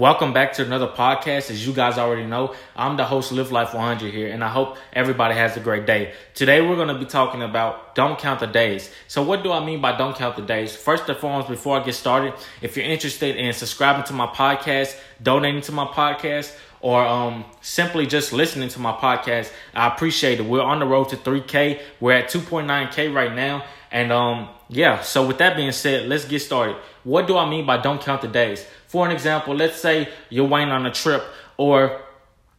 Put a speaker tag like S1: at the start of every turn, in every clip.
S1: Welcome back to another podcast. As you guys already know, I'm the host, Live Life 100 here, and I hope everybody has a great day. Today, we're going to be talking about don't count the days. So, what do I mean by don't count the days? First and foremost, before I get started, if you're interested in subscribing to my podcast, donating to my podcast, or um, simply just listening to my podcast, I appreciate it. We're on the road to 3K. We're at 2.9K right now. And um, yeah, so with that being said, let's get started. What do I mean by don't count the days? For an example, let's say you're waiting on a trip, or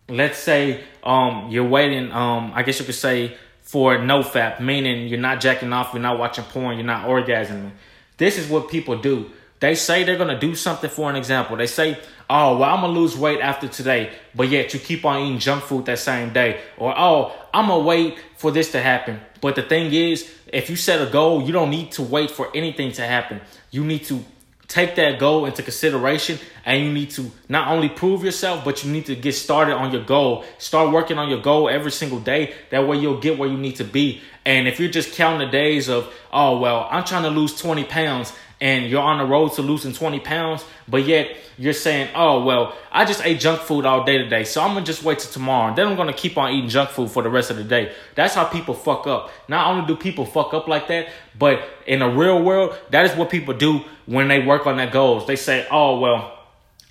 S1: let's say um, you're waiting, um, I guess you could say, for no fap, meaning you're not jacking off, you're not watching porn, you're not orgasming. This is what people do. They say they're gonna do something for an example. They say, oh, well, I'm gonna lose weight after today, but yet you keep on eating junk food that same day. Or, oh, I'm gonna wait for this to happen. But the thing is, if you set a goal, you don't need to wait for anything to happen. You need to take that goal into consideration and you need to not only prove yourself but you need to get started on your goal start working on your goal every single day that way you'll get where you need to be and if you're just counting the days of oh well i'm trying to lose 20 pounds and you're on the road to losing 20 pounds, but yet you're saying, oh, well, I just ate junk food all day today, so I'm gonna just wait till tomorrow. And then I'm gonna keep on eating junk food for the rest of the day. That's how people fuck up. Not only do people fuck up like that, but in the real world, that is what people do when they work on their goals. They say, oh, well,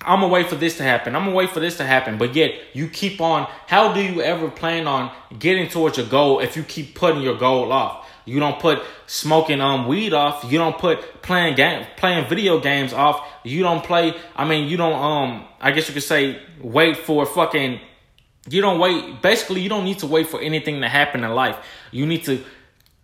S1: I'm gonna wait for this to happen. I'm gonna wait for this to happen. But yet you keep on. How do you ever plan on getting towards your goal if you keep putting your goal off? You don't put smoking um weed off. You don't put playing game playing video games off. You don't play. I mean, you don't um. I guess you could say wait for fucking. You don't wait. Basically, you don't need to wait for anything to happen in life. You need to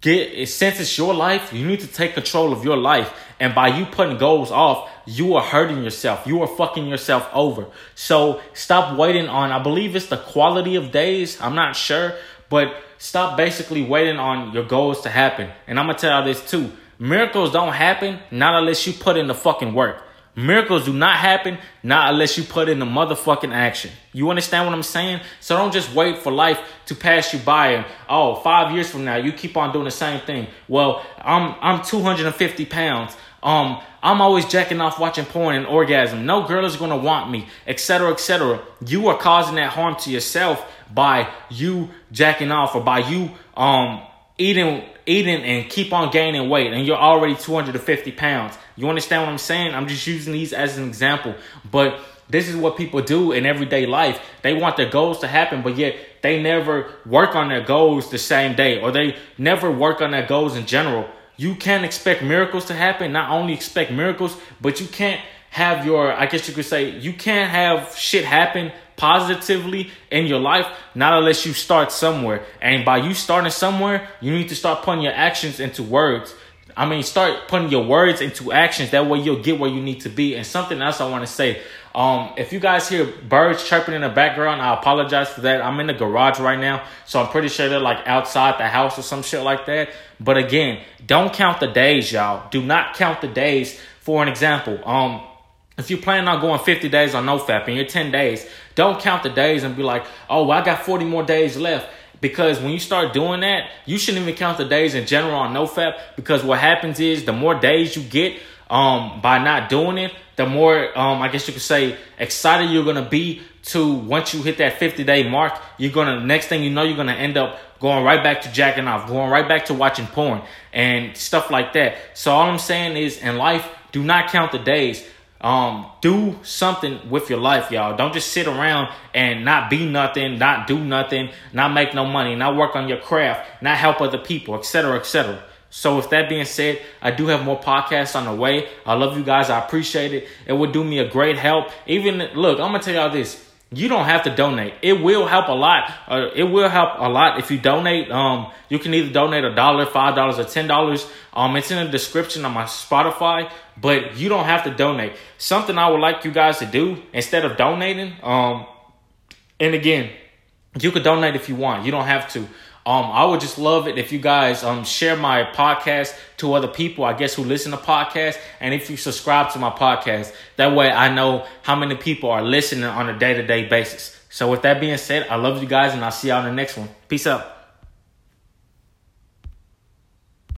S1: get since it's your life. You need to take control of your life. And by you putting goals off, you are hurting yourself. You are fucking yourself over. So stop waiting on. I believe it's the quality of days. I'm not sure, but stop basically waiting on your goals to happen. And I'm gonna tell you this too. Miracles don't happen not unless you put in the fucking work. Miracles do not happen not unless you put in the motherfucking action. You understand what I'm saying? So don't just wait for life to pass you by and oh, five years from now you keep on doing the same thing. Well, I'm I'm 250 pounds. Um, I'm always jacking off watching porn and orgasm. No girl is gonna want me, etc. etc. You are causing that harm to yourself by you jacking off or by you um eating eating and keep on gaining weight and you're already 250 pounds. You understand what I'm saying? I'm just using these as an example, but this is what people do in everyday life. They want their goals to happen, but yet they never work on their goals the same day or they never work on their goals in general. You can't expect miracles to happen. Not only expect miracles, but you can't have your, I guess you could say, you can't have shit happen positively in your life, not unless you start somewhere. And by you starting somewhere, you need to start putting your actions into words. I mean, start putting your words into actions. That way you'll get where you need to be. And something else I want to say. Um, if you guys hear birds chirping in the background, I apologize for that. I'm in the garage right now, so I'm pretty sure they're like outside the house or some shit like that. But again, don't count the days, y'all. Do not count the days. For an example, um, if you plan on going 50 days on NoFap and you're 10 days, don't count the days and be like, oh, well, I got 40 more days left. Because when you start doing that, you shouldn't even count the days in general on NoFap. Because what happens is the more days you get um, by not doing it, the more, um, I guess you could say, excited you're to be to once you hit that 50 day mark, you're to, next thing you know, you're to end up going right back to jacking off, going right back to watching porn and stuff like that. So all I'm saying is in life, do not count the days um, do something with your life, y'all. Don't just sit around and not be nothing, not do nothing, not make no money, not work on your craft, not help other people, etc., etc. So, with that being said, I do have more podcasts on the way. I love you guys. I appreciate it. It would do me a great help. Even look, I'm gonna tell y'all this. You don't have to donate. It will help a lot. Uh, it will help a lot if you donate. Um, you can either donate a dollar, five dollars, or ten dollars. Um, it's in the description on my Spotify, but you don't have to donate. Something I would like you guys to do instead of donating. Um, and again, you could donate if you want. You don't have to. Um, I would just love it if you guys um share my podcast to other people, I guess, who listen to podcasts, and if you subscribe to my podcast. That way, I know how many people are listening on a day to day basis. So, with that being said, I love you guys, and I'll see y'all in the next one. Peace out.